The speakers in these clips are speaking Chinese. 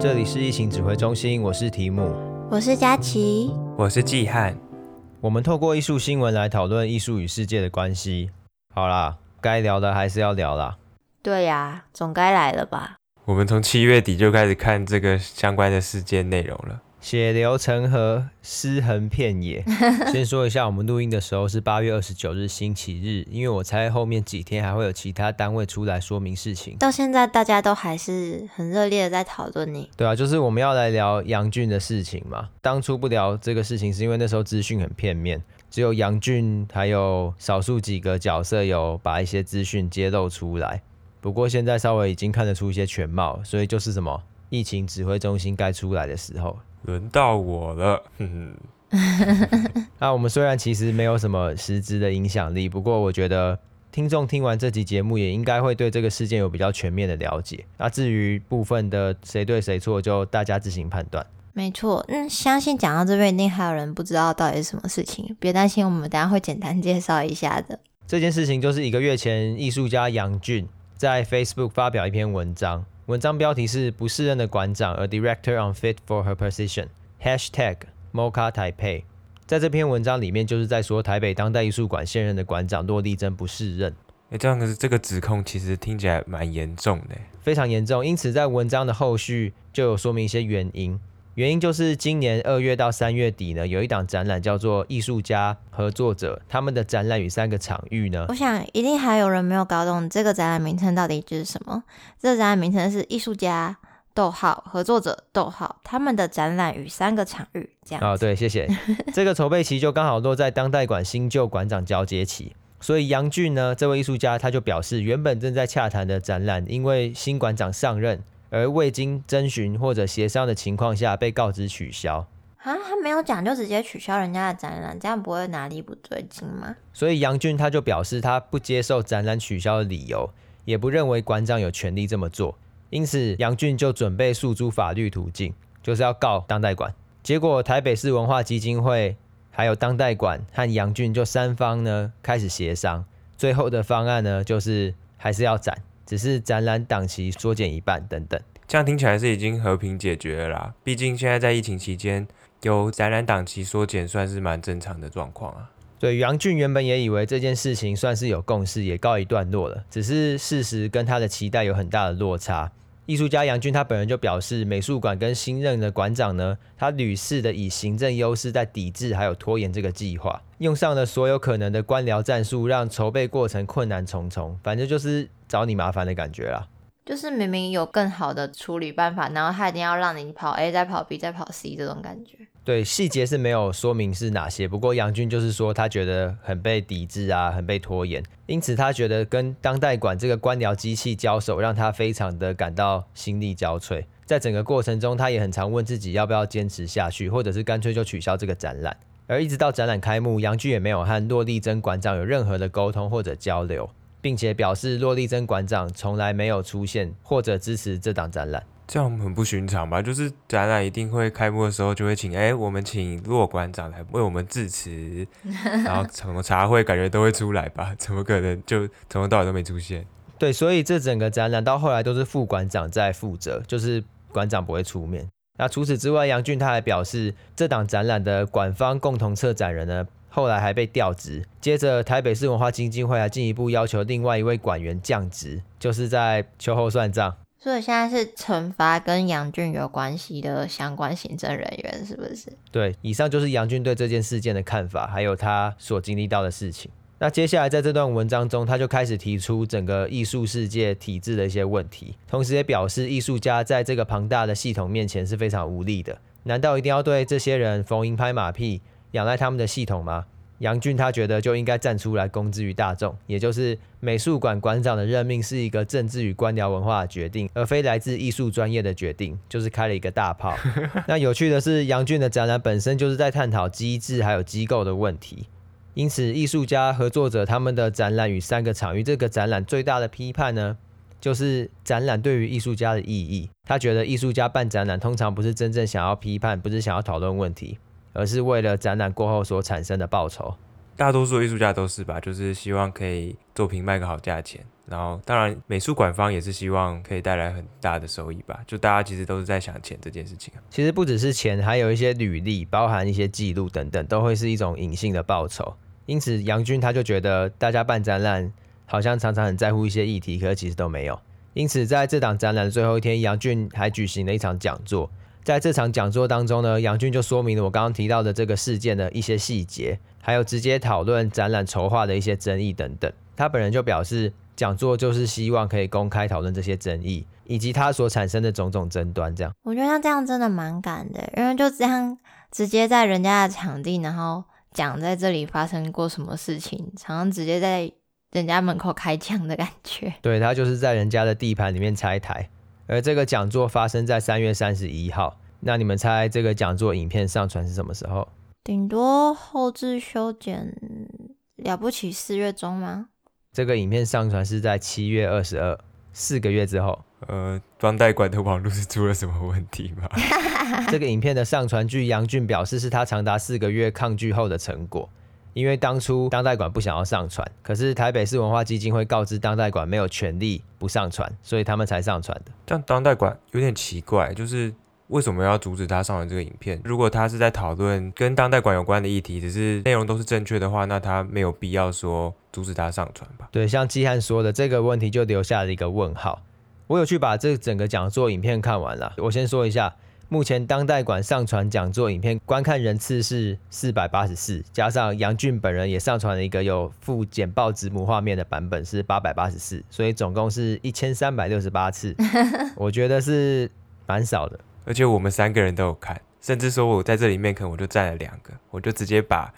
这里是疫情指挥中心，我是提姆，我是佳琪，我是季汉。我们透过艺术新闻来讨论艺术与世界的关系。好啦，该聊的还是要聊啦。对呀、啊，总该来了吧？我们从七月底就开始看这个相关的事件内容了。血流成河，尸横遍野。先说一下，我们录音的时候是八月二十九日星期日，因为我猜后面几天还会有其他单位出来说明事情。到现在大家都还是很热烈的在讨论你。对啊，就是我们要来聊杨俊的事情嘛。当初不聊这个事情，是因为那时候资讯很片面，只有杨俊还有少数几个角色有把一些资讯揭露出来。不过现在稍微已经看得出一些全貌，所以就是什么疫情指挥中心该出来的时候。轮到我了，哼哼。那我们虽然其实没有什么实质的影响力，不过我觉得听众听完这集节目也应该会对这个事件有比较全面的了解。那至于部分的谁对谁错，就大家自行判断。没错，嗯，相信讲到这边一定还有人不知道到底是什么事情，别担心，我们等下会简单介绍一下的。这件事情就是一个月前，艺术家杨俊在 Facebook 发表一篇文章。文章标题是“不适任的馆长，A Director Unfit for Her Position”。Hashtag MoCA Taipei。在这篇文章里面，就是在说台北当代艺术馆现任的馆长骆丽珍不适任。哎，这样子这个指控其实听起来蛮严重的，非常严重。因此，在文章的后续就有说明一些原因。原因就是今年二月到三月底呢，有一档展览叫做《艺术家合作者》，他们的展览与三个场域呢，我想一定还有人没有搞懂这个展览名称到底就是什么。这个展览名称是《艺术家逗号合作者逗号他们的展览与三个场域》这样。哦，对，谢谢。这个筹备期就刚好落在当代馆新旧馆长交接期，所以杨俊呢，这位艺术家他就表示，原本正在洽谈的展览，因为新馆长上任。而未经征询或者协商的情况下被告知取消啊，他没有讲就直接取消人家的展览，这样不会哪里不对劲吗？所以杨俊他就表示他不接受展览取消的理由，也不认为馆长有权利这么做，因此杨俊就准备诉诸法律途径，就是要告当代馆。结果台北市文化基金会还有当代馆和杨俊就三方呢开始协商，最后的方案呢就是还是要展。只是展览档期缩减一半等等，这样听起来是已经和平解决了啦。毕竟现在在疫情期间，有展览档期缩减算是蛮正常的状况啊。对，杨俊原本也以为这件事情算是有共识，也告一段落了。只是事实跟他的期待有很大的落差。艺术家杨军他本人就表示，美术馆跟新任的馆长呢，他屡次的以行政优势在抵制还有拖延这个计划，用上了所有可能的官僚战术，让筹备过程困难重重。反正就是找你麻烦的感觉啦。就是明明有更好的处理办法，然后他一定要让你跑 A 再跑 B 再跑 C 这种感觉。对，细节是没有说明是哪些，不过杨军就是说他觉得很被抵制啊，很被拖延，因此他觉得跟当代馆这个官僚机器交手，让他非常的感到心力交瘁。在整个过程中，他也很常问自己要不要坚持下去，或者是干脆就取消这个展览。而一直到展览开幕，杨军也没有和骆丽珍馆长有任何的沟通或者交流。并且表示，骆丽珍馆长从来没有出现或者支持这档展览，这样很不寻常吧？就是展览一定会开幕的时候，就会请哎，我们请骆馆长来为我们致辞，然后什么茶会感觉都会出来吧？怎么可能就从头到尾都没出现？对，所以这整个展览到后来都是副馆长在负责，就是馆长不会出面。那除此之外，杨俊他还表示，这档展览的馆方共同策展人呢，后来还被调职，接着台北市文化基金会还进一步要求另外一位馆员降职，就是在秋后算账。所以现在是惩罚跟杨俊有关系的相关行政人员，是不是？对，以上就是杨俊对这件事件的看法，还有他所经历到的事情。那接下来在这段文章中，他就开始提出整个艺术世界体制的一些问题，同时也表示艺术家在这个庞大的系统面前是非常无力的。难道一定要对这些人逢迎拍马屁？仰赖他们的系统吗？杨俊他觉得就应该站出来公之于大众，也就是美术馆馆长的任命是一个政治与官僚文化的决定，而非来自艺术专业的决定，就是开了一个大炮。那有趣的是，杨俊的展览本身就是在探讨机制还有机构的问题，因此艺术家合作者他们的展览与三个场域这个展览最大的批判呢，就是展览对于艺术家的意义。他觉得艺术家办展览通常不是真正想要批判，不是想要讨论问题。而是为了展览过后所产生的报酬，大多数艺术家都是吧，就是希望可以作品卖个好价钱，然后当然美术馆方也是希望可以带来很大的收益吧。就大家其实都是在想钱这件事情。其实不只是钱，还有一些履历，包含一些记录等等，都会是一种隐性的报酬。因此杨军他就觉得大家办展览好像常常很在乎一些议题，可是其实都没有。因此在这档展览的最后一天，杨俊还举行了一场讲座。在这场讲座当中呢，杨俊就说明了我刚刚提到的这个事件的一些细节，还有直接讨论展览筹划的一些争议等等。他本人就表示，讲座就是希望可以公开讨论这些争议，以及他所产生的种种争端。这样，我觉得他这样真的蛮敢的，因为就这样直接在人家的场地，然后讲在这里发生过什么事情，常常直接在人家门口开枪的感觉。对，他就是在人家的地盘里面拆台。而这个讲座发生在三月三十一号，那你们猜这个讲座影片上传是什么时候？顶多后置修剪，了不起四月中吗？这个影片上传是在七月二十二，四个月之后。呃，装袋管的网络是出了什么问题吗？这个影片的上传，据杨俊表示是他长达四个月抗拒后的成果。因为当初当代馆不想要上传，可是台北市文化基金会告知当代馆没有权利不上传，所以他们才上传的。但当代馆有点奇怪，就是为什么要阻止他上传这个影片？如果他是在讨论跟当代馆有关的议题，只是内容都是正确的话，那他没有必要说阻止他上传吧？对，像季汉说的这个问题就留下了一个问号。我有去把这整个讲座影片看完了，我先说一下。目前当代馆上传讲座影片观看人次是四百八十四，加上杨俊本人也上传了一个有附简报子母画面的版本是八百八十四，所以总共是一千三百六十八次，我觉得是蛮少的。而且我们三个人都有看，甚至说我在这里面可能我就占了两个，我就直接把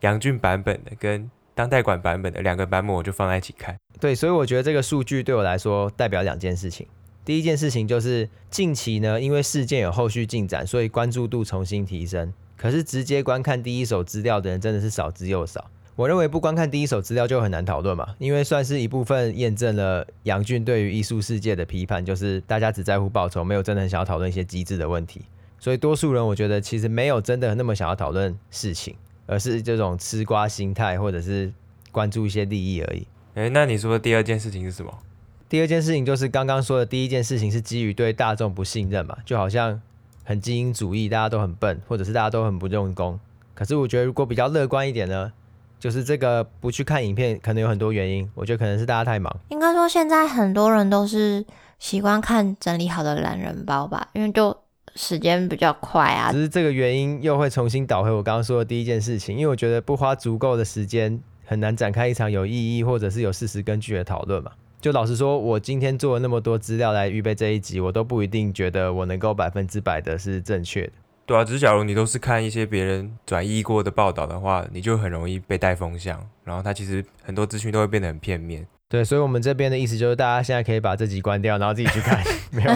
杨俊版本的跟当代馆版本的两个版本我就放在一起看。对，所以我觉得这个数据对我来说代表两件事情。第一件事情就是近期呢，因为事件有后续进展，所以关注度重新提升。可是直接观看第一手资料的人真的是少之又少。我认为不观看第一手资料就很难讨论嘛，因为算是一部分验证了杨俊对于艺术世界的批判，就是大家只在乎报酬，没有真的很想要讨论一些机制的问题。所以多数人我觉得其实没有真的那么想要讨论事情，而是这种吃瓜心态，或者是关注一些利益而已。诶，那你说的第二件事情是什么？第二件事情就是刚刚说的第一件事情是基于对大众不信任嘛，就好像很精英主义，大家都很笨，或者是大家都很不用功。可是我觉得如果比较乐观一点呢，就是这个不去看影片可能有很多原因，我觉得可能是大家太忙。应该说现在很多人都是习惯看整理好的懒人包吧，因为就时间比较快啊。只是这个原因又会重新倒回我刚刚说的第一件事情，因为我觉得不花足够的时间，很难展开一场有意义或者是有事实根据的讨论嘛。就老实说，我今天做了那么多资料来预备这一集，我都不一定觉得我能够百分之百的是正确的。对啊，只是假如你都是看一些别人转译过的报道的话，你就很容易被带风向，然后它其实很多资讯都会变得很片面。对，所以我们这边的意思就是，大家现在可以把这集关掉，然后自己去看。没有。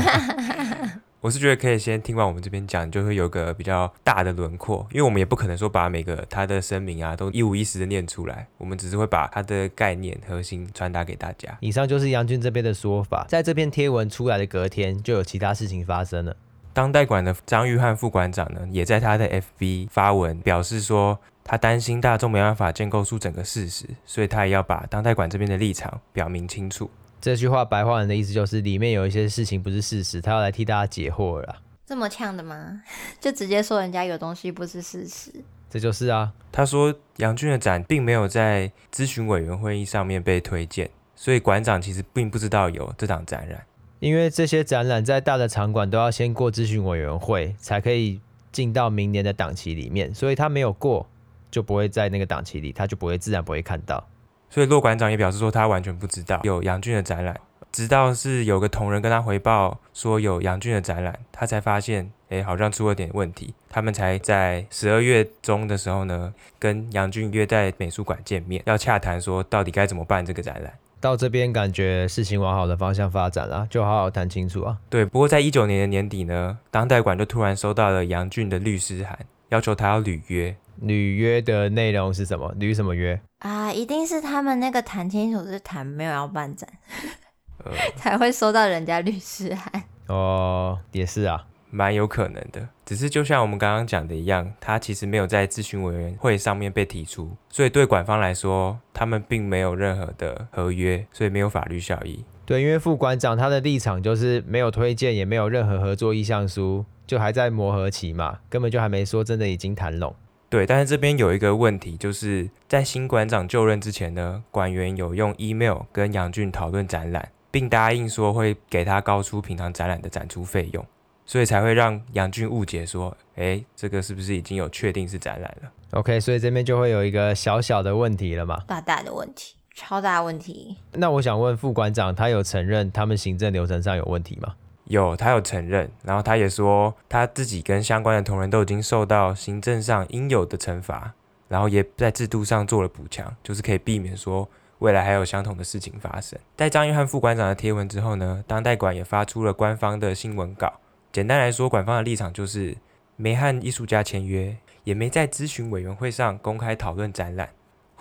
我是觉得可以先听完我们这边讲，就会有个比较大的轮廓，因为我们也不可能说把每个他的声明啊都一五一十的念出来，我们只是会把他的概念核心传达给大家。以上就是杨军这边的说法，在这篇贴文出来的隔天，就有其他事情发生了。当代馆的张玉汉副馆长呢，也在他的 FB 发文表示说，他担心大众没办法建构出整个事实，所以他也要把当代馆这边的立场表明清楚。这句话白话文的意思就是，里面有一些事情不是事实，他要来替大家解惑了啦。这么呛的吗？就直接说人家有东西不是事实？这就是啊。他说杨俊的展并没有在咨询委员会议上面被推荐，所以馆长其实并不知道有这档展览。因为这些展览在大的场馆都要先过咨询委员会，才可以进到明年的档期里面，所以他没有过，就不会在那个档期里，他就不会自然不会看到。所以骆馆长也表示说，他完全不知道有杨俊的展览，直到是有个同仁跟他回报说有杨俊的展览，他才发现，哎，好像出了点问题。他们才在十二月中的时候呢，跟杨俊约在美术馆见面，要洽谈说到底该怎么办这个展览。到这边感觉事情往好的方向发展了，就好好谈清楚啊。对，不过在一九年的年底呢，当代馆就突然收到了杨俊的律师函，要求他要履约。履约的内容是什么？履什么约？啊，一定是他们那个谈清楚是谈没有要办展，呃、才会收到人家律师函。哦，也是啊，蛮有可能的。只是就像我们刚刚讲的一样，他其实没有在咨询委员会上面被提出，所以对馆方来说，他们并没有任何的合约，所以没有法律效益。对，因为副馆长他的立场就是没有推荐，也没有任何合作意向书，就还在磨合期嘛，根本就还没说真的已经谈拢。对，但是这边有一个问题，就是在新馆长就任之前呢，馆员有用 email 跟杨俊讨论展览，并答应说会给他高出平常展览的展出费用，所以才会让杨俊误解说，哎，这个是不是已经有确定是展览了？OK，所以这边就会有一个小小的问题了嘛？大大的问题，超大问题。那我想问副馆长，他有承认他们行政流程上有问题吗？有，他有承认，然后他也说他自己跟相关的同仁都已经受到行政上应有的惩罚，然后也在制度上做了补强，就是可以避免说未来还有相同的事情发生。在张玉汉副馆长的贴文之后呢，当代馆也发出了官方的新闻稿。简单来说，馆方的立场就是没和艺术家签约，也没在咨询委员会上公开讨论展览。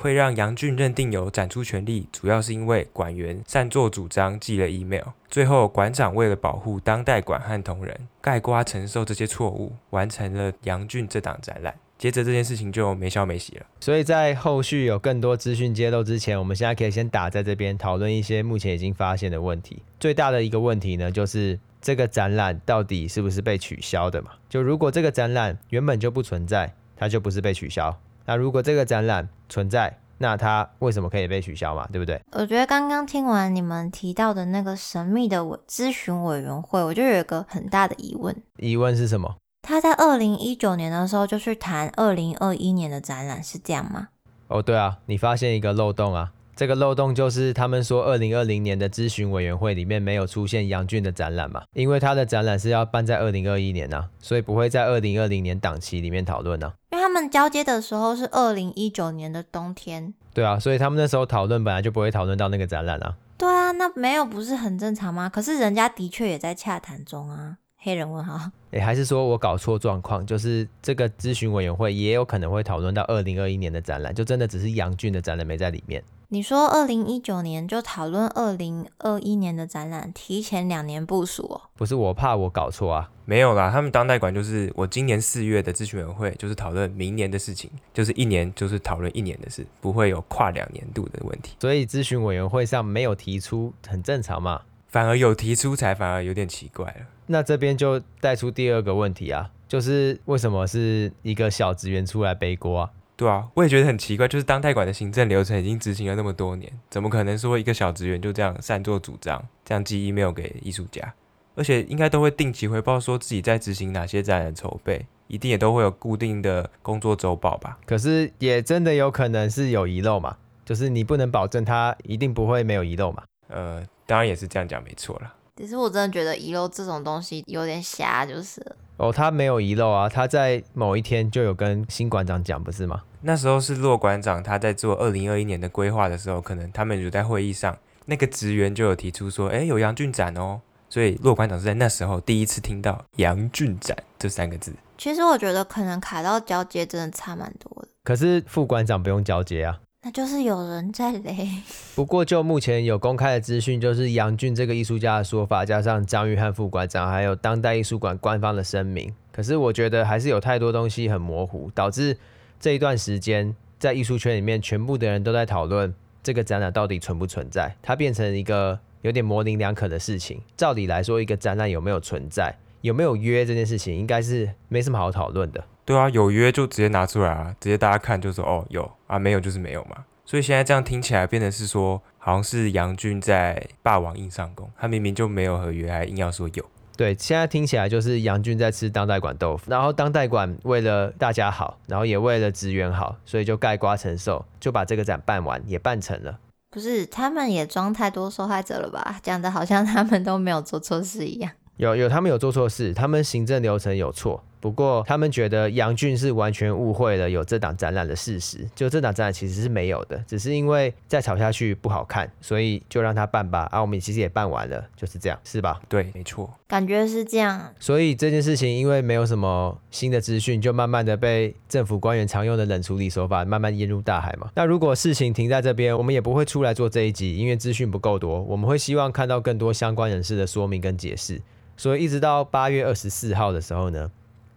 会让杨俊认定有展出权利，主要是因为馆员擅作主张寄了 email，最后馆长为了保护当代馆和同仁，盖瓜承受这些错误，完成了杨俊这档展览。接着这件事情就没消没息了。所以在后续有更多资讯揭露之前，我们现在可以先打在这边讨论一些目前已经发现的问题。最大的一个问题呢，就是这个展览到底是不是被取消的嘛？就如果这个展览原本就不存在，它就不是被取消。那如果这个展览存在，那它为什么可以被取消嘛？对不对？我觉得刚刚听完你们提到的那个神秘的委咨询委员会，我就有一个很大的疑问。疑问是什么？他在二零一九年的时候就去谈二零二一年的展览，是这样吗？哦，对啊，你发现一个漏洞啊。这个漏洞就是他们说，二零二零年的咨询委员会里面没有出现杨俊的展览嘛？因为他的展览是要办在二零二一年啊，所以不会在二零二零年档期里面讨论啊。他们交接的时候是二零一九年的冬天。对啊，所以他们那时候讨论本来就不会讨论到那个展览啊。对啊，那没有不是很正常吗？可是人家的确也在洽谈中啊。黑人问号，哎，还是说我搞错状况？就是这个咨询委员会也有可能会讨论到二零二一年的展览，就真的只是杨俊的展览没在里面。你说二零一九年就讨论二零二一年的展览，提前两年部署哦？不是，我怕我搞错啊。没有啦，他们当代馆就是我今年四月的咨询委员会，就是讨论明年的事情，就是一年就是讨论一年的事，不会有跨两年度的问题。所以咨询委员会上没有提出，很正常嘛。反而有提出才反而有点奇怪了。那这边就带出第二个问题啊，就是为什么是一个小职员出来背锅啊？对啊，我也觉得很奇怪，就是当代馆的行政流程已经执行了那么多年，怎么可能说一个小职员就这样擅作主张，这样寄 email 给艺术家？而且应该都会定期回报说自己在执行哪些展览筹备，一定也都会有固定的工作周报吧？可是也真的有可能是有遗漏嘛？就是你不能保证他一定不会没有遗漏嘛？呃，当然也是这样讲没错啦。其实我真的觉得遗漏这种东西有点瞎，就是哦，他没有遗漏啊，他在某一天就有跟新馆长讲，不是吗？那时候是骆馆长他在做二零二一年的规划的时候，可能他们有在会议上，那个职员就有提出说，哎，有杨俊展哦，所以骆馆长是在那时候第一次听到杨俊展这三个字。其实我觉得可能卡到交接真的差蛮多的，可是副馆长不用交接啊。那就是有人在雷。不过就目前有公开的资讯，就是杨俊这个艺术家的说法，加上张玉汉副馆长，还有当代艺术馆官方的声明。可是我觉得还是有太多东西很模糊，导致这一段时间在艺术圈里面，全部的人都在讨论这个展览到底存不存在。它变成一个有点模棱两可的事情。照理来说，一个展览有没有存在，有没有约这件事情，应该是没什么好讨论的。对啊，有约就直接拿出来啊，直接大家看就说哦有啊，没有就是没有嘛。所以现在这样听起来，变得是说好像是杨俊在霸王硬上弓，他明明就没有合约，还硬要说有。对，现在听起来就是杨俊在吃当代馆豆腐，然后当代馆为了大家好，然后也为了职员好，所以就盖瓜承受，就把这个展办完，也办成了。不是，他们也装太多受害者了吧？讲的好像他们都没有做错事一样。有有，他们有做错事，他们行政流程有错。不过他们觉得杨俊是完全误会了有这档展览的事实，就这档展览其实是没有的，只是因为再吵下去不好看，所以就让他办吧。啊，我们其实也办完了，就是这样，是吧？对，没错，感觉是这样。所以这件事情因为没有什么新的资讯，就慢慢的被政府官员常用的冷处理手法慢慢淹入大海嘛。那如果事情停在这边，我们也不会出来做这一集，因为资讯不够多，我们会希望看到更多相关人士的说明跟解释。所以一直到八月二十四号的时候呢，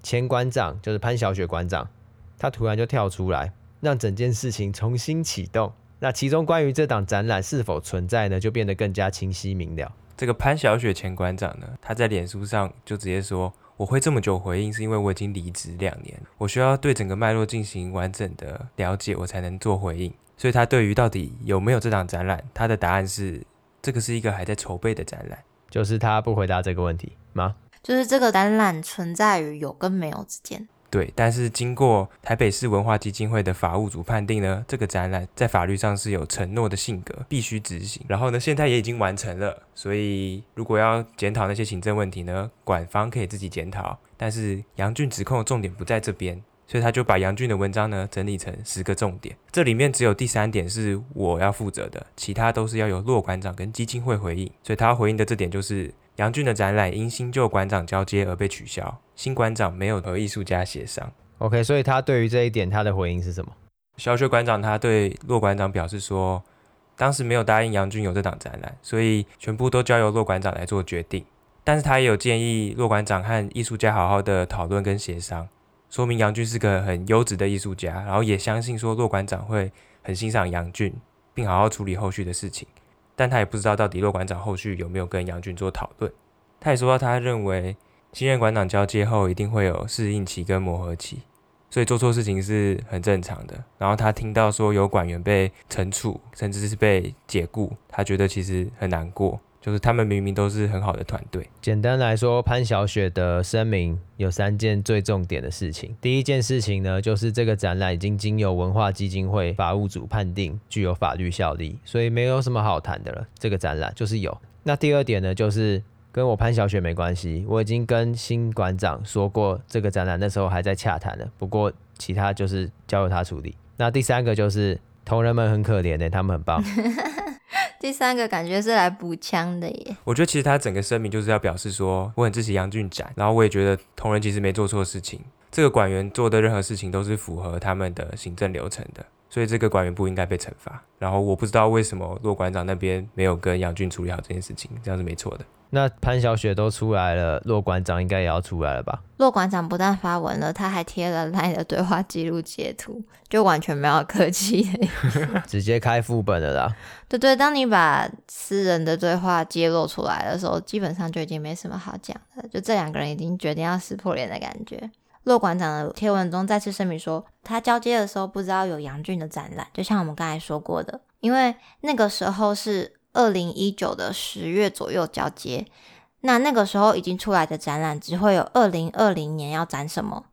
前馆长就是潘小雪馆长，他突然就跳出来，让整件事情重新启动。那其中关于这档展览是否存在呢，就变得更加清晰明了。这个潘小雪前馆长呢，他在脸书上就直接说：“我会这么久回应，是因为我已经离职两年，我需要对整个脉络进行完整的了解，我才能做回应。”所以，他对于到底有没有这档展览，他的答案是：这个是一个还在筹备的展览。就是他不回答这个问题吗？就是这个展览存在于有跟没有之间。对，但是经过台北市文化基金会的法务组判定呢，这个展览在法律上是有承诺的性格，必须执行。然后呢，现在也已经完成了。所以，如果要检讨那些行政问题呢，馆方可以自己检讨。但是杨俊指控的重点不在这边，所以他就把杨俊的文章呢整理成十个重点。这里面只有第三点是我要负责的，其他都是要由骆馆长跟基金会回应。所以他回应的这点就是。杨俊的展览因新旧馆长交接而被取消，新馆长没有和艺术家协商。OK，所以他对于这一点他的回应是什么？小雪馆长他对骆馆长表示说，当时没有答应杨俊有这档展览，所以全部都交由骆馆长来做决定。但是他也有建议骆馆长和艺术家好好的讨论跟协商，说明杨俊是个很优质的艺术家，然后也相信说骆馆长会很欣赏杨俊，并好好处理后续的事情。但他也不知道到底骆馆长后续有没有跟杨俊做讨论。他也说到，他认为新任馆长交接后一定会有适应期跟磨合期，所以做错事情是很正常的。然后他听到说有馆员被惩处，甚至是被解雇，他觉得其实很难过。就是他们明明都是很好的团队。简单来说，潘小雪的声明有三件最重点的事情。第一件事情呢，就是这个展览已经经由文化基金会法务组判定具有法律效力，所以没有什么好谈的了。这个展览就是有。那第二点呢，就是跟我潘小雪没关系，我已经跟新馆长说过，这个展览那时候还在洽谈了，不过其他就是交由他处理。那第三个就是同仁们很可怜的，他们很棒。第三个感觉是来补枪的耶。我觉得其实他整个声明就是要表示说，我很支持杨俊展，然后我也觉得同仁其实没做错事情，这个馆员做的任何事情都是符合他们的行政流程的。所以这个馆员不应该被惩罚。然后我不知道为什么骆馆长那边没有跟杨俊处理好这件事情，这样是没错的。那潘小雪都出来了，骆馆长应该也要出来了吧？骆馆长不但发文了，他还贴了 LINE 的对话记录截图，就完全没有客气的，直接开副本了啦。对对，当你把私人的对话揭露出来的时候，基本上就已经没什么好讲的，就这两个人已经决定要撕破脸的感觉。骆馆长的贴文中再次声明说，他交接的时候不知道有杨俊的展览，就像我们刚才说过的，因为那个时候是二零一九的十月左右交接，那那个时候已经出来的展览只会有二零二零年要展什么。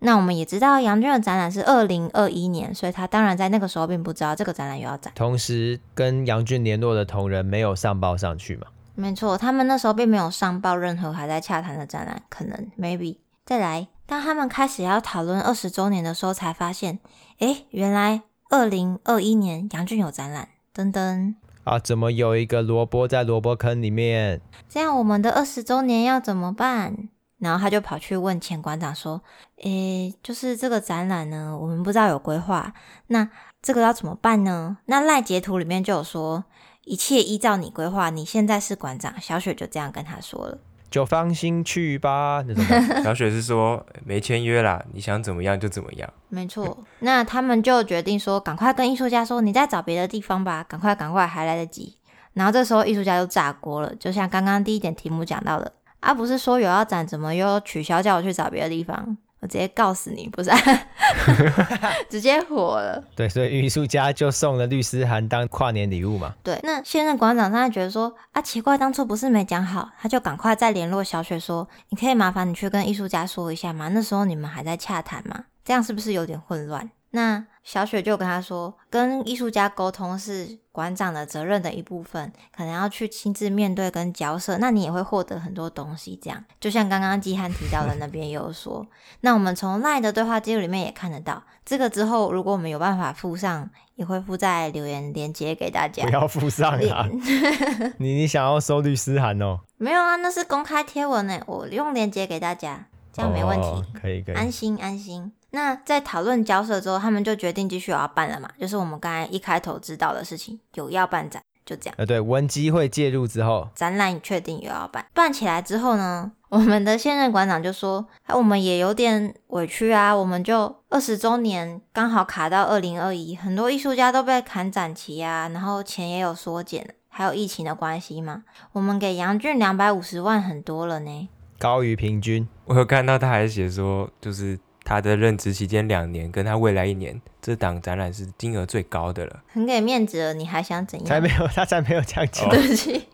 那我们也知道杨俊的展览是二零二一年，所以他当然在那个时候并不知道这个展览又要展。同时跟杨俊联络的同仁没有上报上去嘛？没错，他们那时候并没有上报任何还在洽谈的展览，可能 maybe 再来。当他们开始要讨论二十周年的时候，才发现，哎，原来二零二一年杨俊有展览，噔噔啊，怎么有一个萝卜在萝卜坑里面？这样我们的二十周年要怎么办？然后他就跑去问前馆长说，诶，就是这个展览呢，我们不知道有规划，那这个要怎么办呢？那赖截图里面就有说，一切依照你规划，你现在是馆长，小雪就这样跟他说了。就放心去吧。那种 小雪是说没签约啦，你想怎么样就怎么样。没错，那他们就决定说，赶快跟艺术家说，你再找别的地方吧，赶快赶快，还来得及。然后这时候艺术家就炸锅了，就像刚刚第一点题目讲到的，啊，不是说有要展，怎么又取消，叫我去找别的地方？我直接告死你，不是、啊？直接火了。对，所以艺术家就送了律师函当跨年礼物嘛。对，那现任馆长他觉得说啊，奇怪，当初不是没讲好，他就赶快再联络小雪说，你可以麻烦你去跟艺术家说一下吗？那时候你们还在洽谈嘛，这样是不是有点混乱？那小雪就跟他说，跟艺术家沟通是馆长的责任的一部分，可能要去亲自面对跟交涉，那你也会获得很多东西。这样，就像刚刚季汉提到的那边也有说，那我们从 LINE 的对话记录里面也看得到，这个之后如果我们有办法附上，也会附在留言连接给大家。不要附上啊！你你想要收律师函哦？没有啊，那是公开贴文呢，我用连接给大家，这样没问题。哦，可以可以，安心安心。那在讨论交涉之后，他们就决定继续有要办了嘛，就是我们刚才一开头知道的事情，有要办展，就这样。呃，对，文基会介入之后，展览确定有要办，办起来之后呢，我们的现任馆长就说：“啊，我们也有点委屈啊，我们就二十周年刚好卡到二零二一，很多艺术家都被砍展期啊，然后钱也有缩减，还有疫情的关系嘛。我们给杨俊两百五十万很多了呢，高于平均。我有看到他还写说，就是他的任职期间两年，跟他未来一年这档展览是金额最高的了，很给面子了。你还想怎样？才没有，他才没有这样讲。对不起。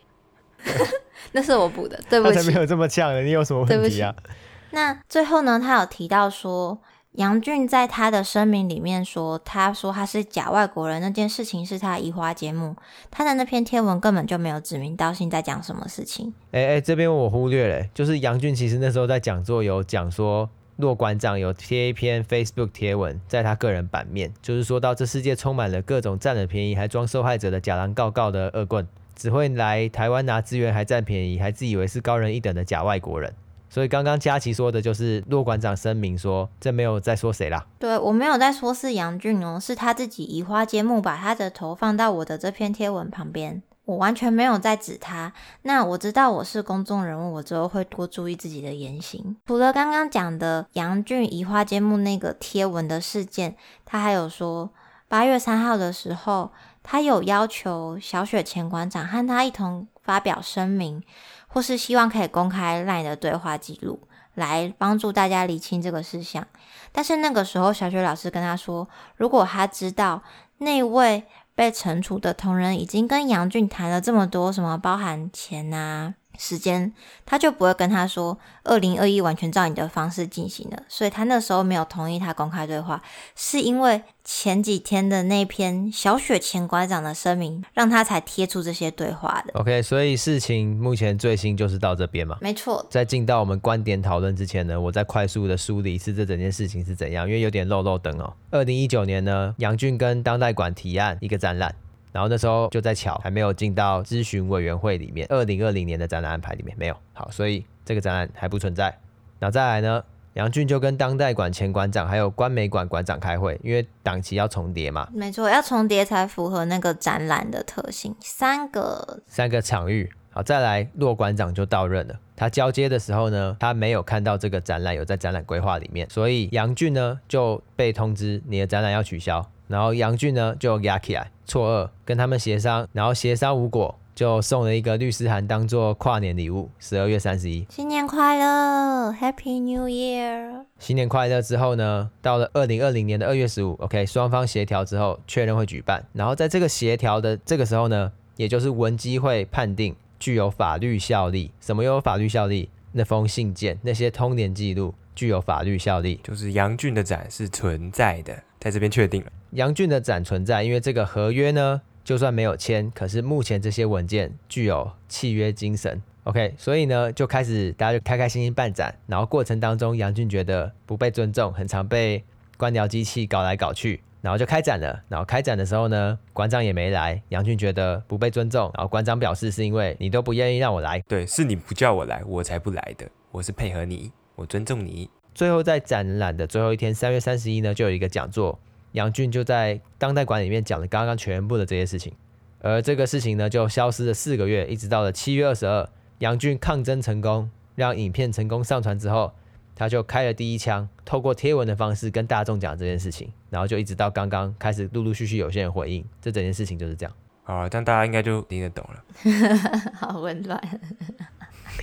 ”那是我补的，对不起。他才没有这么呛的，你有什么问题啊？那最后呢，他有提到说，杨俊在他的声明里面说，他说他是假外国人那件事情是他移花接木，他的那篇贴文根本就没有指名道姓在讲什么事情。哎哎、欸欸，这边我忽略了，就是杨俊其实那时候在讲座有讲说，骆馆长有贴一篇 Facebook 贴文在他个人版面，就是说到这世界充满了各种占了便宜还装受害者的假狼告告的恶棍。只会来台湾拿资源还占便宜，还自以为是高人一等的假外国人。所以刚刚佳琪说的就是骆馆长声明说，这没有在说谁啦。对，我没有在说是杨俊哦，是他自己移花接木，把他的头放到我的这篇贴文旁边。我完全没有在指他。那我知道我是公众人物，我之后会多注意自己的言行。除了刚刚讲的杨俊移花接木那个贴文的事件，他还有说八月三号的时候。他有要求小雪前馆长和他一同发表声明，或是希望可以公开 LINE 的对话记录，来帮助大家理清这个事项。但是那个时候，小雪老师跟他说，如果他知道那位被惩处的同仁已经跟杨俊谈了这么多，什么包含钱啊。时间，他就不会跟他说，二零二一完全照你的方式进行了，所以他那时候没有同意他公开对话，是因为前几天的那篇小雪前馆长的声明，让他才贴出这些对话的。OK，所以事情目前最新就是到这边嘛？没错。在进到我们观点讨论之前呢，我再快速的梳理一次这整件事情是怎样，因为有点漏漏等哦。二零一九年呢，杨俊跟当代馆提案一个展览。然后那时候就在巧，还没有进到咨询委员会里面。二零二零年的展览安排里面没有。好，所以这个展览还不存在。然后再来呢，杨俊就跟当代馆前馆长还有观美馆馆长开会，因为档期要重叠嘛。没错，要重叠才符合那个展览的特性。三个三个场域。好，再来骆馆长就到任了。他交接的时候呢，他没有看到这个展览有在展览规划里面，所以杨俊呢就被通知你的展览要取消。然后杨俊呢就压起来，错愕，跟他们协商，然后协商无果，就送了一个律师函当做跨年礼物。十二月三十一，新年快乐，Happy New Year！新年快乐之后呢，到了二零二零年的二月十五，OK，双方协调之后确认会举办。然后在这个协调的这个时候呢，也就是文基会判定具有法律效力。什么又有法律效力？那封信件、那些通联记录具有法律效力，就是杨俊的展是存在的，在这边确定了。杨俊的展存在，因为这个合约呢，就算没有签，可是目前这些文件具有契约精神。OK，所以呢，就开始大家就开开心心办展，然后过程当中，杨俊觉得不被尊重，很常被官僚机器搞来搞去，然后就开展了。然后开展的时候呢，馆长也没来，杨俊觉得不被尊重，然后馆长表示是因为你都不愿意让我来，对，是你不叫我来，我才不来的，我是配合你，我尊重你。最后在展览的最后一天，三月三十一呢，就有一个讲座。杨俊就在当代馆里面讲了刚刚全部的这些事情，而这个事情呢，就消失了四个月，一直到了七月二十二，杨俊抗争成功，让影片成功上传之后，他就开了第一枪，透过贴文的方式跟大众讲这件事情，然后就一直到刚刚开始陆陆续续有些人回应，这整件事情就是这样。好，但大家应该就听得懂了。好混乱，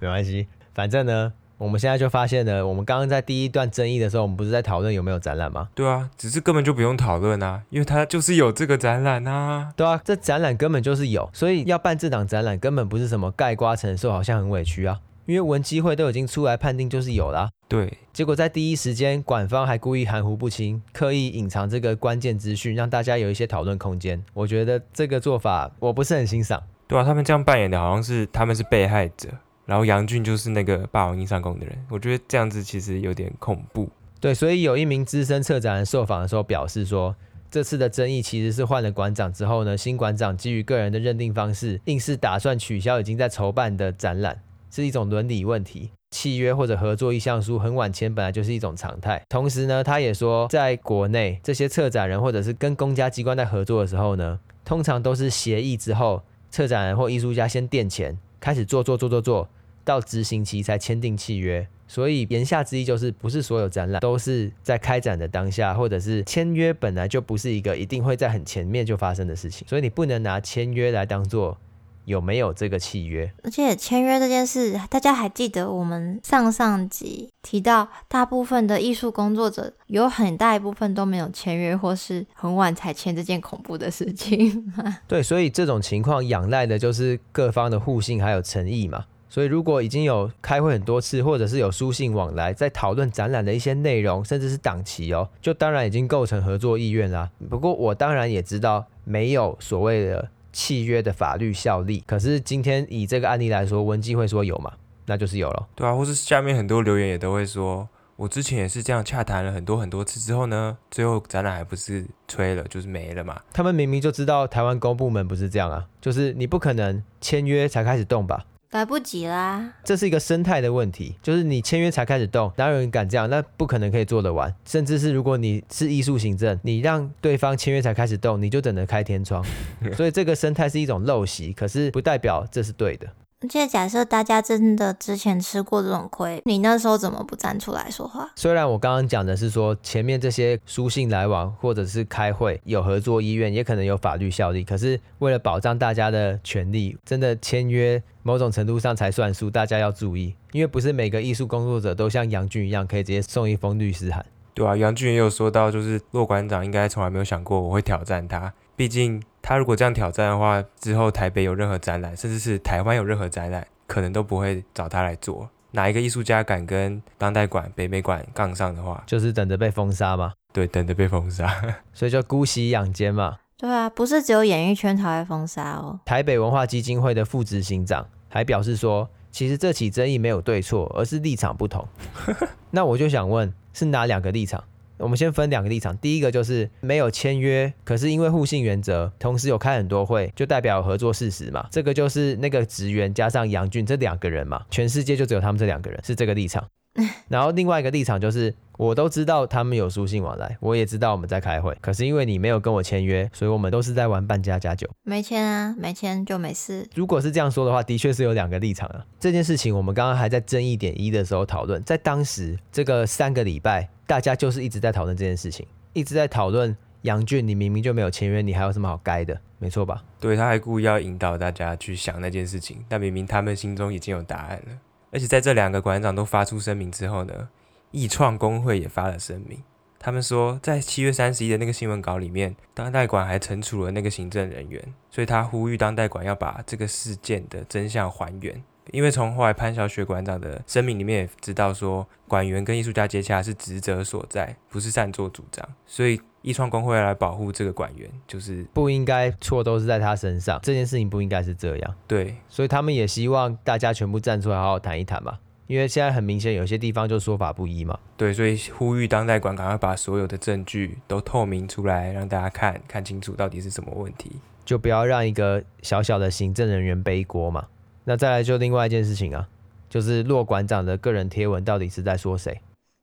没关系，反正呢。我们现在就发现了，我们刚刚在第一段争议的时候，我们不是在讨论有没有展览吗？对啊，只是根本就不用讨论啊，因为它就是有这个展览啊。对啊，这展览根本就是有，所以要办这档展览根本不是什么盖瓜承受，好像很委屈啊。因为文基会都已经出来判定就是有啦。对，结果在第一时间，馆方还故意含糊不清，刻意隐藏这个关键资讯，让大家有一些讨论空间。我觉得这个做法我不是很欣赏。对啊，他们这样扮演的好像是他们是被害者。然后杨俊就是那个霸王硬上弓的人，我觉得这样子其实有点恐怖。对，所以有一名资深策展人受访的时候表示说，这次的争议其实是换了馆长之后呢，新馆长基于个人的认定方式，硬是打算取消已经在筹办的展览，是一种伦理问题。契约或者合作意向书很晚签本来就是一种常态。同时呢，他也说，在国内这些策展人或者是跟公家机关在合作的时候呢，通常都是协议之后，策展人或艺术家先垫钱，开始做做做做做。到执行期才签订契约。所以言下之意就是，不是所有展览都是在开展的当下，或者是签约本来就不是一个一定会在很前面就发生的事情。所以你不能拿签约来当做有没有这个契约。而且签约这件事，大家还记得我们上上集提到，大部分的艺术工作者有很大一部分都没有签约，或是很晚才签这件恐怖的事情吗？对，所以这种情况仰赖的就是各方的互信还有诚意嘛。所以，如果已经有开会很多次，或者是有书信往来，在讨论展览的一些内容，甚至是档期哦，就当然已经构成合作意愿啦。不过，我当然也知道没有所谓的契约的法律效力。可是今天以这个案例来说，文基会说有嘛？那就是有了。对啊，或是下面很多留言也都会说，我之前也是这样洽谈了很多很多次之后呢，最后展览还不是吹了，就是没了嘛。他们明明就知道台湾公部门不是这样啊，就是你不可能签约才开始动吧？来不及啦，这是一个生态的问题，就是你签约才开始动，哪有人敢这样？那不可能可以做得完。甚至是如果你是艺术行政，你让对方签约才开始动，你就等着开天窗。所以这个生态是一种陋习，可是不代表这是对的。而且假设大家真的之前吃过这种亏，你那时候怎么不站出来说话？虽然我刚刚讲的是说前面这些书信来往或者是开会有合作意愿，也可能有法律效力。可是为了保障大家的权利，真的签约某种程度上才算数，大家要注意，因为不是每个艺术工作者都像杨俊一样可以直接送一封律师函。对啊，杨俊也有说到，就是骆馆长应该从来没有想过我会挑战他，毕竟。他如果这样挑战的话，之后台北有任何展览，甚至是台湾有任何展览，可能都不会找他来做。哪一个艺术家敢跟当代馆、北美馆杠上的话，就是等着被封杀嘛。对，等着被封杀，所以就姑息养奸嘛。对啊，不是只有演艺圈才会封杀哦。台北文化基金会的副执行长还表示说，其实这起争议没有对错，而是立场不同。那我就想问，是哪两个立场？我们先分两个立场，第一个就是没有签约，可是因为互信原则，同时有开很多会，就代表合作事实嘛。这个就是那个职员加上杨俊这两个人嘛，全世界就只有他们这两个人是这个立场。然后另外一个立场就是，我都知道他们有书信往来，我也知道我们在开会，可是因为你没有跟我签约，所以我们都是在玩半家家酒。没签啊，没签就没事。如果是这样说的话，的确是有两个立场啊。这件事情我们刚刚还在争议点一的时候讨论，在当时这个三个礼拜。大家就是一直在讨论这件事情，一直在讨论杨俊，你明明就没有签约，你还有什么好该的？没错吧？对，他还故意要引导大家去想那件事情，但明明他们心中已经有答案了。而且在这两个馆长都发出声明之后呢，艺创工会也发了声明，他们说在七月三十一的那个新闻稿里面，当代馆还惩处了那个行政人员，所以他呼吁当代馆要把这个事件的真相还原。因为从后来潘小雪馆长的声明里面也知道说，馆员跟艺术家接洽是职责所在，不是擅作主张，所以艺创工会来保护这个馆员，就是不应该错都是在他身上，这件事情不应该是这样。对，所以他们也希望大家全部站出来好好谈一谈嘛，因为现在很明显有些地方就说法不一嘛。对，所以呼吁当代馆赶快把所有的证据都透明出来，让大家看看清楚到底是什么问题，就不要让一个小小的行政人员背锅嘛。那再来就另外一件事情啊，就是骆馆长的个人贴文到底是在说谁？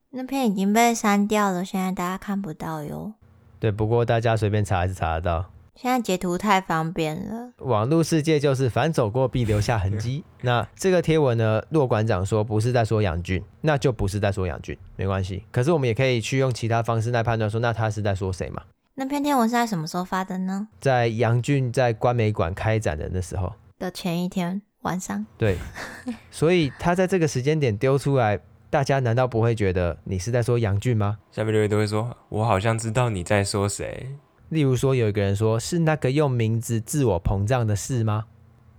那篇已经被删掉了，现在大家看不到哟。对，不过大家随便查还是查得到。现在截图太方便了。网络世界就是凡走过必留下痕迹。那这个贴文呢，骆馆长说不是在说杨俊，那就不是在说杨俊，没关系。可是我们也可以去用其他方式来判断说，那他是在说谁嘛？那篇贴文是在什么时候发的呢？在杨俊在观美馆开展的那时候的前一天。晚上对，所以他在这个时间点丢出来，大家难道不会觉得你是在说杨俊吗？下面留言都会说，我好像知道你在说谁。例如说，有一个人说是那个用名字自我膨胀的事吗？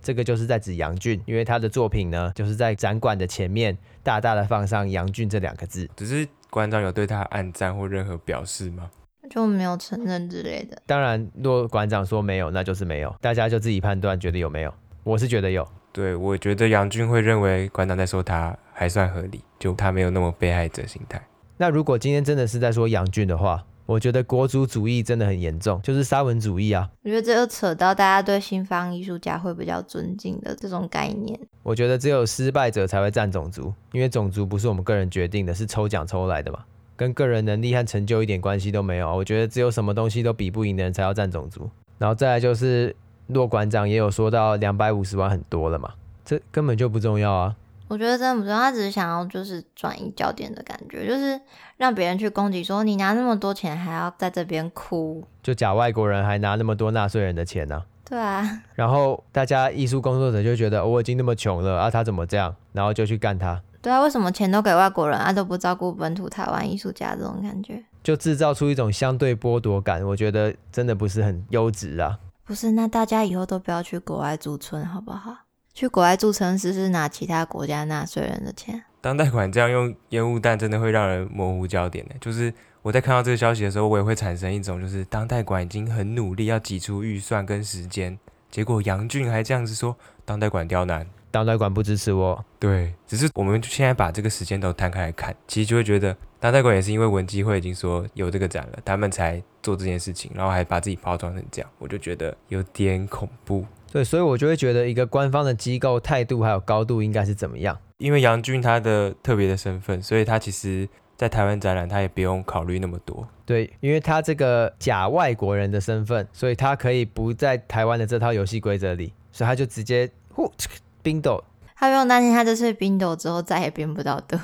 这个就是在指杨俊，因为他的作品呢，就是在展馆的前面大大的放上杨俊这两个字。只是馆长有对他暗赞或任何表示吗？就没有承认之类的。当然，若馆长说没有，那就是没有，大家就自己判断，觉得有没有。我是觉得有。对，我觉得杨俊会认为馆长在说他还算合理，就他没有那么被害者心态。那如果今天真的是在说杨俊的话，我觉得国族主义真的很严重，就是沙文主义啊。我觉得这又扯到大家对西方艺术家会比较尊敬的这种概念。我觉得只有失败者才会占种族，因为种族不是我们个人决定的，是抽奖抽来的嘛，跟个人能力和成就一点关系都没有。我觉得只有什么东西都比不赢的人才要占种族。然后再来就是。骆馆长也有说到两百五十万很多了嘛，这根本就不重要啊。我觉得真的不用，他只是想要就是转移焦点的感觉，就是让别人去攻击说你拿那么多钱还要在这边哭，就假外国人还拿那么多纳税人的钱呢、啊？对啊。然后大家艺术工作者就觉得、哦、我已经那么穷了啊，他怎么这样？然后就去干他。对啊，为什么钱都给外国人啊，都不照顾本土台湾艺术家这种感觉？就制造出一种相对剥夺感，我觉得真的不是很优质啊。不是，那大家以后都不要去国外驻村好不好？去国外驻城是是拿其他国家纳税人的钱。当代馆这样用烟雾弹，真的会让人模糊焦点的。就是我在看到这个消息的时候，我也会产生一种，就是当代馆已经很努力要挤出预算跟时间，结果杨俊还这样子说，当代馆刁难，当代馆不支持我。对，只是我们现在把这个时间都摊开来看，其实就会觉得当代馆也是因为文基会已经说有这个展了，他们才做这件事情，然后还把自己包装成这样，我就觉得有点恐怖。对，所以我就会觉得一个官方的机构态度还有高度应该是怎么样？因为杨军他的特别的身份，所以他其实在台湾展览他也不用考虑那么多。对，因为他这个假外国人的身份，所以他可以不在台湾的这套游戏规则里，所以他就直接呼冰斗，他不用担心他这次冰斗之后再也变不到 的。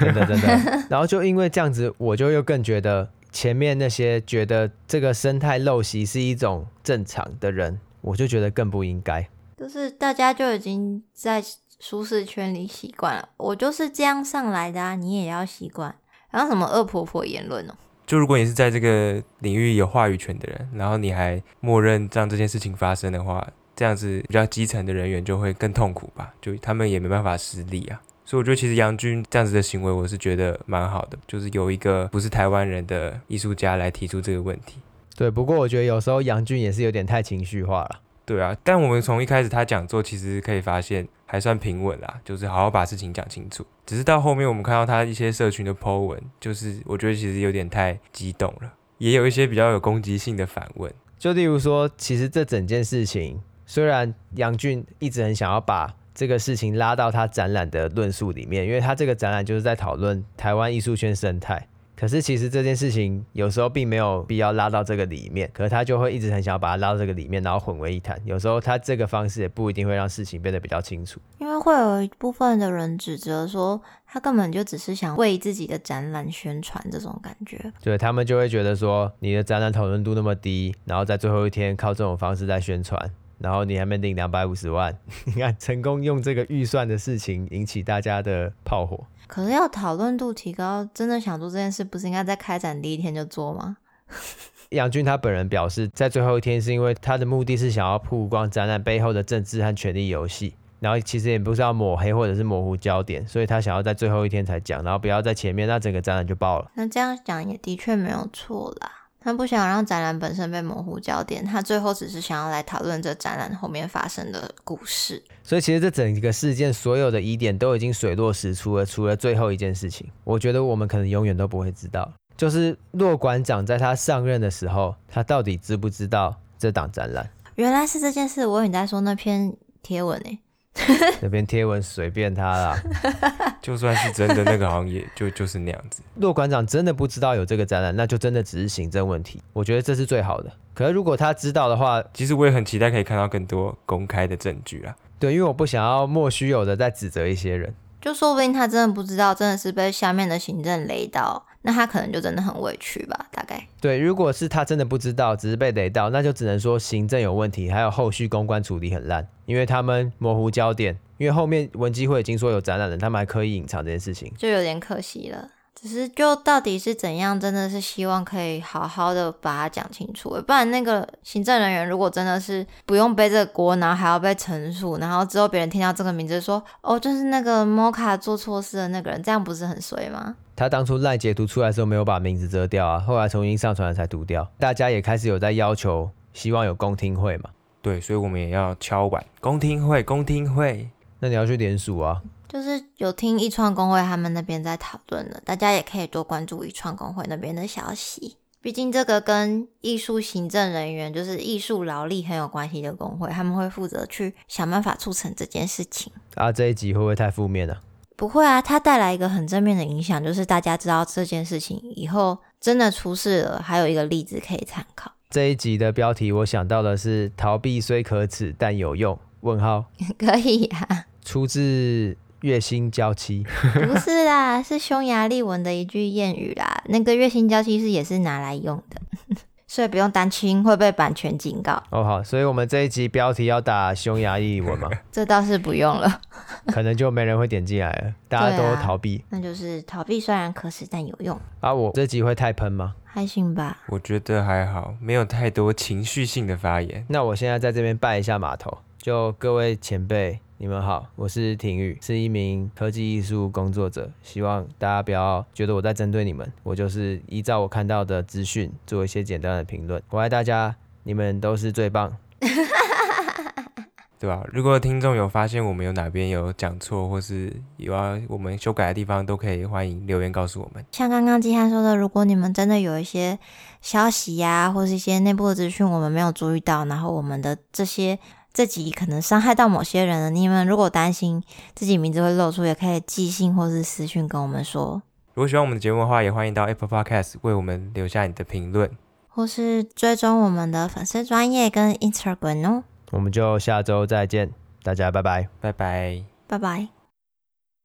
真的真 的。然后就因为这样子，我就又更觉得前面那些觉得这个生态陋习是一种正常的人。我就觉得更不应该，就是大家就已经在舒适圈里习惯了，我就是这样上来的啊，你也要习惯。然后什么恶婆婆言论哦，就如果你是在这个领域有话语权的人，然后你还默认让这件事情发生的话，这样子比较基层的人员就会更痛苦吧，就他们也没办法施力啊。所以我觉得其实杨军这样子的行为，我是觉得蛮好的，就是有一个不是台湾人的艺术家来提出这个问题。对，不过我觉得有时候杨俊也是有点太情绪化了。对啊，但我们从一开始他讲座其实可以发现还算平稳啦，就是好好把事情讲清楚。只是到后面我们看到他一些社群的 po 文，就是我觉得其实有点太激动了，也有一些比较有攻击性的反问。就例如说，其实这整件事情，虽然杨俊一直很想要把这个事情拉到他展览的论述里面，因为他这个展览就是在讨论台湾艺术圈生态。可是其实这件事情有时候并没有必要拉到这个里面，可是他就会一直很想要把它拉到这个里面，然后混为一谈。有时候他这个方式也不一定会让事情变得比较清楚，因为会有一部分的人指责说他根本就只是想为自己的展览宣传这种感觉。对，他们就会觉得说你的展览讨论度那么低，然后在最后一天靠这种方式在宣传，然后你还没领两百五十万，你看成功用这个预算的事情引起大家的炮火。可是要讨论度提高，真的想做这件事，不是应该在开展第一天就做吗？杨军他本人表示，在最后一天是因为他的目的是想要曝光展览背后的政治和权力游戏，然后其实也不是要抹黑或者是模糊焦点，所以他想要在最后一天才讲，然后不要在前面，那整个展览就爆了。那这样讲也的确没有错啦。他不想让展览本身被模糊焦点，他最后只是想要来讨论这展览后面发生的故事。所以其实这整个事件所有的疑点都已经水落石出了，除了最后一件事情，我觉得我们可能永远都不会知道，就是骆馆长在他上任的时候，他到底知不知道这档展览？原来是这件事，我你在说那篇贴文诶。那边贴文随便他啦，就算是真的，那个好像也就就是那样子。骆馆长真的不知道有这个展览，那就真的只是行政问题。我觉得这是最好的。可是如果他知道的话，其实我也很期待可以看到更多公开的证据啦。对，因为我不想要莫须有的在指责一些人。就说不定他真的不知道，真的是被下面的行政雷到，那他可能就真的很委屈吧，大概。对，如果是他真的不知道，只是被雷到，那就只能说行政有问题，还有后续公关处理很烂，因为他们模糊焦点，因为后面文基会已经说有展览了，他们还刻意隐藏这件事情，就有点可惜了。只是就到底是怎样，真的是希望可以好好的把它讲清楚，不然那个行政人员如果真的是不用背这个锅，然后还要被陈述，然后之后别人听到这个名字说，哦，就是那个摩卡做错事的那个人，这样不是很衰吗？他当初赖截图出来的时候没有把名字遮掉啊，后来重新上传才读掉，大家也开始有在要求，希望有公听会嘛？对，所以我们也要敲碗公听会，公听会，那你要去联署啊。就是有听一创工会他们那边在讨论的，大家也可以多关注一创工会那边的消息。毕竟这个跟艺术行政人员，就是艺术劳力很有关系的工会，他们会负责去想办法促成这件事情。啊，这一集会不会太负面了？不会啊，它带来一个很正面的影响，就是大家知道这件事情以后真的出事了，还有一个例子可以参考。这一集的标题我想到的是“逃避虽可耻，但有用”。问号？可以呀、啊。出自。月薪娇妻，不是啦，是匈牙利文的一句谚语啦。那个月薪娇妻是也是拿来用的，所以不用担心会被版权警告。哦好，所以我们这一集标题要打匈牙利文吗？这倒是不用了，可能就没人会点进来了，大家都逃避。啊、那就是逃避虽然可耻，但有用。啊，我这集会太喷吗？还行吧，我觉得还好，没有太多情绪性的发言。那我现在在这边拜一下码头，就各位前辈。你们好，我是廷宇，是一名科技艺术工作者。希望大家不要觉得我在针对你们，我就是依照我看到的资讯做一些简单的评论。我爱大家，你们都是最棒，对吧？如果听众有发现我们有哪边有讲错，或是有要我们修改的地方，都可以欢迎留言告诉我们。像刚刚基汉说的，如果你们真的有一些消息呀、啊，或是一些内部的资讯，我们没有注意到，然后我们的这些。这集可能伤害到某些人了。你们如果担心自己名字会露出，也可以寄信或是私讯跟我们说。如果喜欢我们的节目的话，也欢迎到 Apple Podcast 为我们留下你的评论，或是追踪我们的粉丝专业跟 Instagram 哦。我们就下周再见，大家拜拜，拜拜，拜拜。